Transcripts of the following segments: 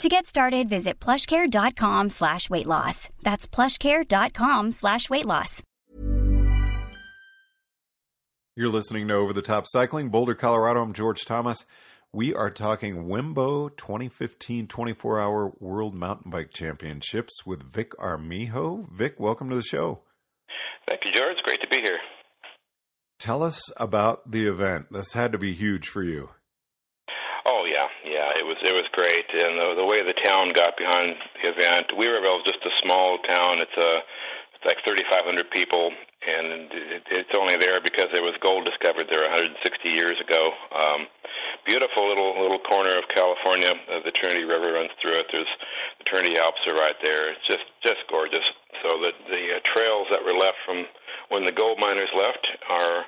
To get started, visit plushcare.com slash weight loss. That's plushcare.com slash weight loss. You're listening to Over the Top Cycling, Boulder, Colorado. I'm George Thomas. We are talking WEMBO 2015 24 hour World Mountain Bike Championships with Vic Armijo. Vic, welcome to the show. Thank you, George. Great to be here. Tell us about the event. This had to be huge for you. Oh yeah, yeah, it was it was great, and the, the way the town got behind the event. Weaverville is just a small town. It's a it's like 3,500 people, and it, it's only there because there was gold discovered there 160 years ago. Um, beautiful little little corner of California. Uh, the Trinity River runs through it. There's the Trinity Alps are right there. It's just just gorgeous. So the the uh, trails that were left from when the gold miners left are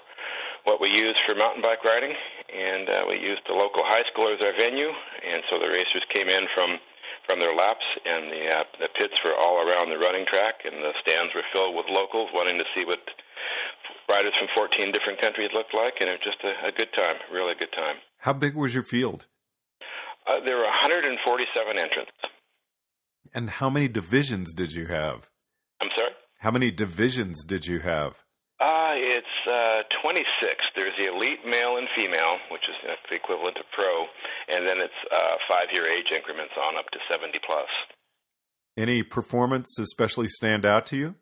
what we use for mountain bike riding, and uh, we used the local high school as our venue, and so the racers came in from from their laps, and the uh, the pits were all around the running track, and the stands were filled with locals wanting to see what riders from 14 different countries looked like, and it was just a, a good time, really good time. How big was your field? Uh, there were 147 entrants. And how many divisions did you have? I'm sorry. How many divisions did you have? Uh, it's uh, 26. There's the elite male and female, which is the equivalent of pro, and then it's uh, five-year age increments on up to 70 plus. Any performance especially stand out to you?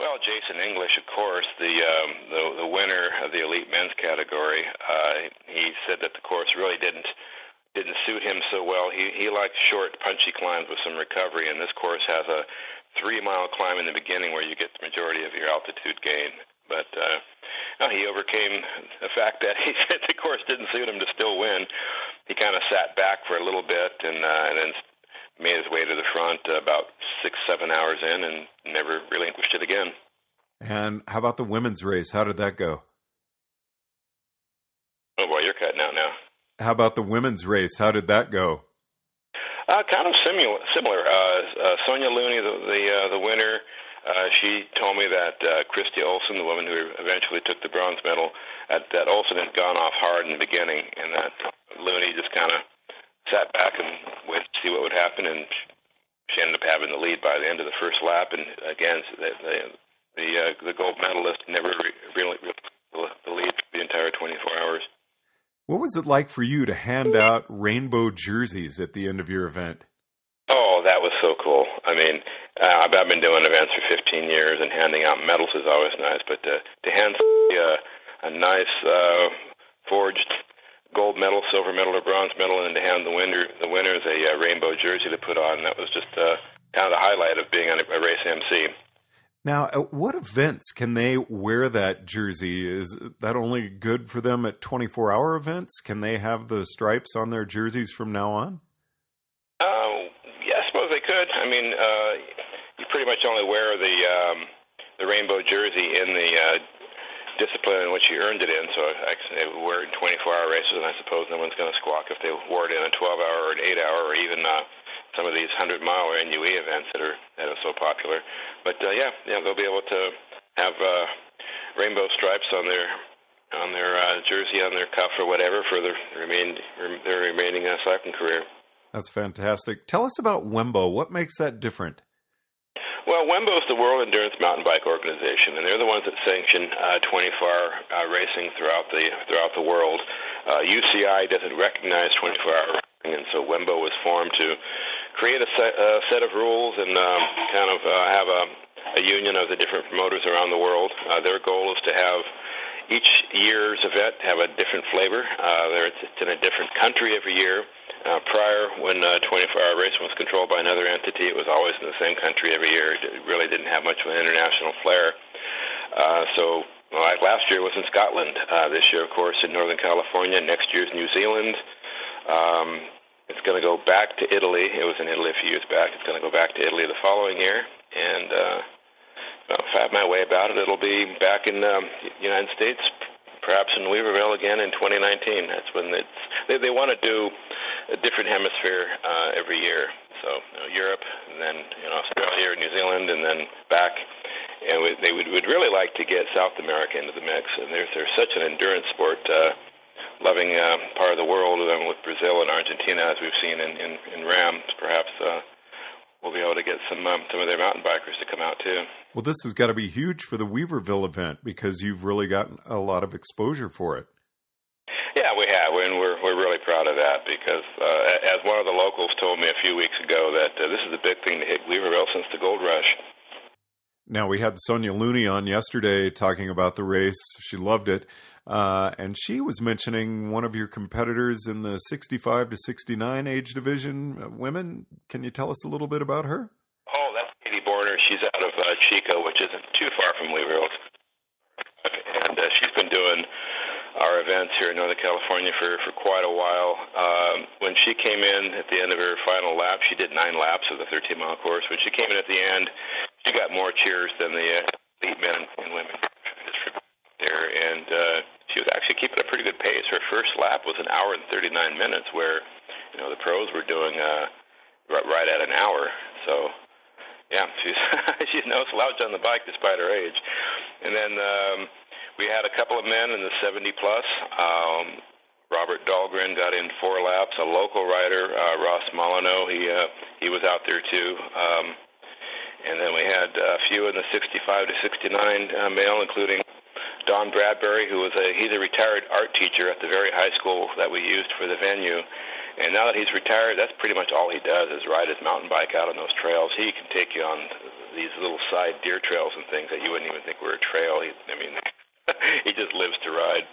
Well, Jason English, of course, the um, the, the winner of the elite men's category. Uh, he said that the course really didn't didn't suit him so well. He he likes short, punchy climbs with some recovery, and this course has a three mile climb in the beginning where you get the majority of your altitude gain. But uh, no, he overcame the fact that he said the course didn't suit him to still win. He kind of sat back for a little bit and uh, and then made his way to the front about six, seven hours in, and never relinquished it again. And how about the women's race? How did that go? Oh boy, you're cutting out now. How about the women's race? How did that go? Uh, kind of similar. Similar. Uh, uh, Sonya Looney, the the, uh, the winner, uh, she told me that uh, Christy Olson, the woman who eventually took the bronze medal, that, that Olson had gone off hard in the beginning, and that Looney just kind of sat back and waited to see what would happen, and she ended up having the lead by the end of the first lap. And again, the the the, uh, the gold medalist never really re- the lead for the entire 24 hours. What was it like for you to hand out rainbow jerseys at the end of your event? Oh, that was so cool. I mean, uh, I've been doing events for 15 years, and handing out medals is always nice. But to, to hand uh, a nice uh, forged gold medal, silver medal, or bronze medal, and to hand the winner the winners a uh, rainbow jersey to put on. That was just uh, kind of the highlight of being on a, a race MC. Now, at what events can they wear that jersey? Is that only good for them at 24 hour events? Can they have the stripes on their jerseys from now on? Uh, yeah, I suppose they could. I mean, uh, you pretty much only wear the um, the rainbow jersey in the uh, discipline in which you earned it in. So I, they wear it in 24 hour races, and I suppose no one's going to squawk if they wore it in a 12 hour or an 8 hour or even uh, some of these 100 mile or NUE events that are that are so popular. But uh, yeah, yeah, they'll be able to have uh, rainbow stripes on their on their uh, jersey, on their cuff, or whatever for their remain their remaining uh, cycling career. That's fantastic. Tell us about Wembo. What makes that different? Well, WEMBO is the World Endurance Mountain Bike Organization, and they're the ones that sanction uh, 24-hour uh, racing throughout the throughout the world. Uh, UCI doesn't recognize 24-hour racing, and so WEMBO was formed to create a set, a set of rules and um, kind of uh, have a a union of the different promoters around the world. Uh, their goal is to have each year's event have a different flavor. Uh, it's in a different country every year. Uh, prior, when uh, 24-hour racing was controlled by another entity, it was always in the same country every year. It really didn't have much of an international flair. Uh, so, like last year was in Scotland. Uh, this year, of course, in Northern California. Next year's New Zealand. Um, it's going to go back to Italy. It was in Italy a few years back. It's going to go back to Italy the following year. And uh, if I have my way about it, it'll be back in um, the United States, perhaps in Weaverville again in 2019. That's when it's, they, they want to do a different hemisphere uh, every year. So you know, Europe, and then you know, Australia, New Zealand, and then back. And we, they would, would really like to get South America into the mix. And there's, there's such an endurance sport. Uh, loving uh, part of the world, and with Brazil and Argentina, as we've seen in in, in Rams, perhaps uh, we'll be able to get some um, some of their mountain bikers to come out too. Well, this has got to be huge for the Weaverville event because you've really gotten a lot of exposure for it. Yeah, we have, and we're we're really proud of that because, uh, as one of the locals told me a few weeks ago, that uh, this is a big thing to hit Weaverville since the gold rush. Now we had Sonya Looney on yesterday talking about the race. She loved it. Uh, and she was mentioning one of your competitors in the 65 to 69 age division, uh, women. Can you tell us a little bit about her? Oh, that's Katie Borner. She's out of uh, Chico, which isn't too far from Weaverville. And uh, she's been doing our events here in Northern California for, for quite a while. Um, when she came in at the end of her final lap, she did nine laps of the 13 mile course. When she came in at the end, she got more cheers than the uh, elite men and women there. And uh, she was actually keeping a pretty good pace. Her first lap was an hour and 39 minutes, where you know the pros were doing uh, right, at an hour. So yeah, she's she's no slouch on the bike despite her age. And then um, we had a couple of men in the 70 plus. Um, Robert Dahlgren got in four laps. A local rider, uh, Ross Molyneux, he uh, he was out there too. Um, and then we had a few in the 65 to 69 uh, male, including Don Bradbury, who was a he's a retired art teacher at the very high school that we used for the venue. And now that he's retired, that's pretty much all he does is ride his mountain bike out on those trails. He can take you on these little side deer trails and things that you wouldn't even think were a trail. He, I mean, he just lives to ride.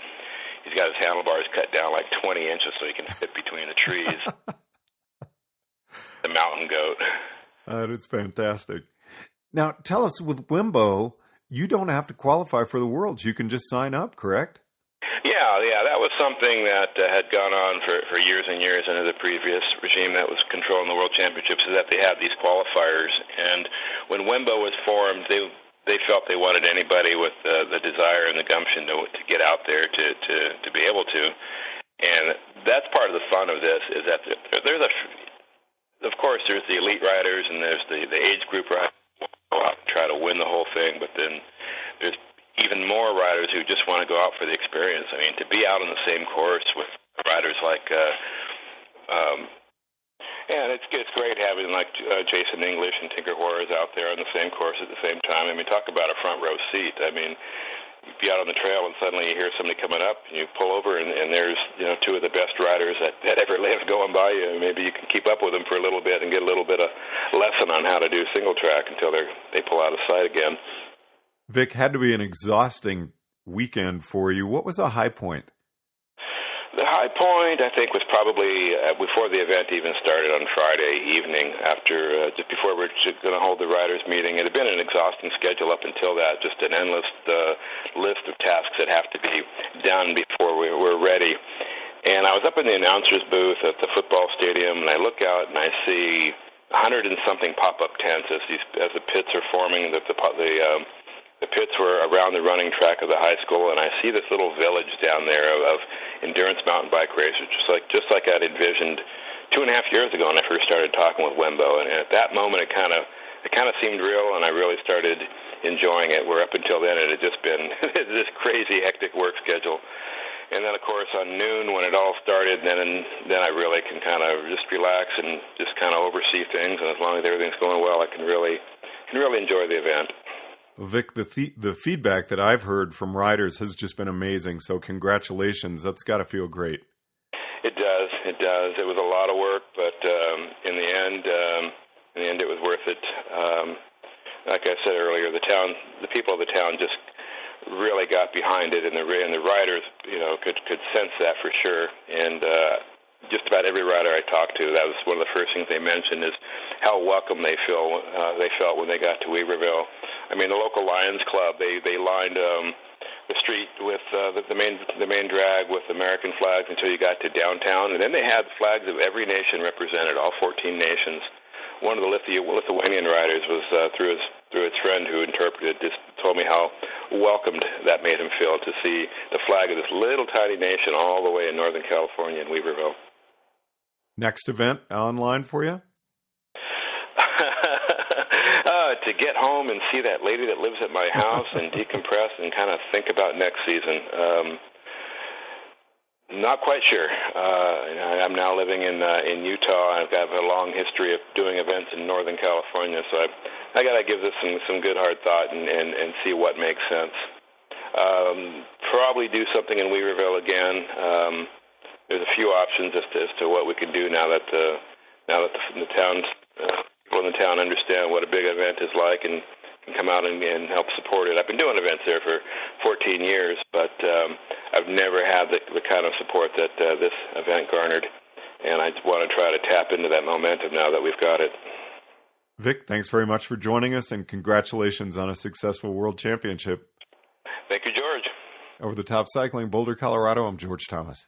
He's got his handlebars cut down like 20 inches so he can fit between the trees. the mountain goat. Uh, it's fantastic. Now, tell us with WEMBO, you don't have to qualify for the Worlds. You can just sign up, correct? Yeah, yeah, that was something that uh, had gone on for, for years and years under the previous regime that was controlling the World Championships. Is that they had these qualifiers, and when WEMBO was formed, they they felt they wanted anybody with uh, the desire and the gumption to to get out there to to to be able to, and that's part of the fun of this is that there's a, of course, there's the elite riders and there's the the age group riders go out and try to win the whole thing, but then there's even more riders who just want to go out for the experience. I mean, to be out on the same course with riders like, uh, um, and it's it's great having like uh, Jason English and Tinker Juarez out there on the same course at the same time. I mean, talk about a front row seat. I mean, be out on the trail and suddenly you hear somebody coming up and you pull over and, and there's you know two of the best riders that, that ever lived going by you and maybe you can keep up with them for a little bit and get a little bit of lesson on how to do single track until they they pull out of sight again. Vic had to be an exhausting weekend for you. What was a high point? The high point, I think, was probably uh, before the event even started on Friday evening, after uh, just before we are going to hold the riders' meeting. It had been an exhausting schedule up until that, just an endless uh, list of tasks that have to be done before we were ready. And I was up in the announcers booth at the football stadium, and I look out and I see hundred and something pop-up tents as these as the pits are forming. The the, the um, the pits were around the running track of the high school, and I see this little village down there of, of endurance mountain bike racers, just like just like I'd envisioned two and a half years ago when I first started talking with WEMBO. And at that moment, it kind of it kind of seemed real, and I really started enjoying it. Where up until then, it had just been this crazy, hectic work schedule. And then, of course, on noon when it all started, then then I really can kind of just relax and just kind of oversee things. And as long as everything's going well, I can really can really enjoy the event. Vic, the th- the feedback that I've heard from riders has just been amazing. So congratulations. That's got to feel great. It does. It does. It was a lot of work, but um, in the end, um, in the end, it was worth it. Um, like I said earlier, the town, the people of the town just really got behind it, and the and the riders, you know, could could sense that for sure. And uh, just about every rider I talked to, that was one of the first things they mentioned is how welcome they feel uh, they felt when they got to Weaverville. I mean, the local Lions Club, they they lined. Um, the street with uh, the, the main the main drag with American flags until you got to downtown, and then they had flags of every nation represented, all 14 nations. One of the Lithuanian riders was uh, through his through his friend who interpreted just told me how welcomed that made him feel to see the flag of this little tiny nation all the way in Northern California in Weaverville. Next event online for you? to get home and see that lady that lives at my house and decompress and kind of think about next season. Um, not quite sure. Uh, I'm now living in uh, in Utah. I've got a long history of doing events in Northern California, so I I got to give this some some good hard thought and and, and see what makes sense. Um, probably do something in Weaverville again. Um, there's a few options as to, as to what we can do now that the now that the, the town uh, people in the town understand what a big event is like and can come out and, and help support it. I've been doing events there for 14 years, but um, I've never had the, the kind of support that uh, this event garnered, and I want to try to tap into that momentum now that we've got it. Vic, thanks very much for joining us, and congratulations on a successful World Championship. Thank you, George. Over the top cycling, Boulder, Colorado. I'm George Thomas.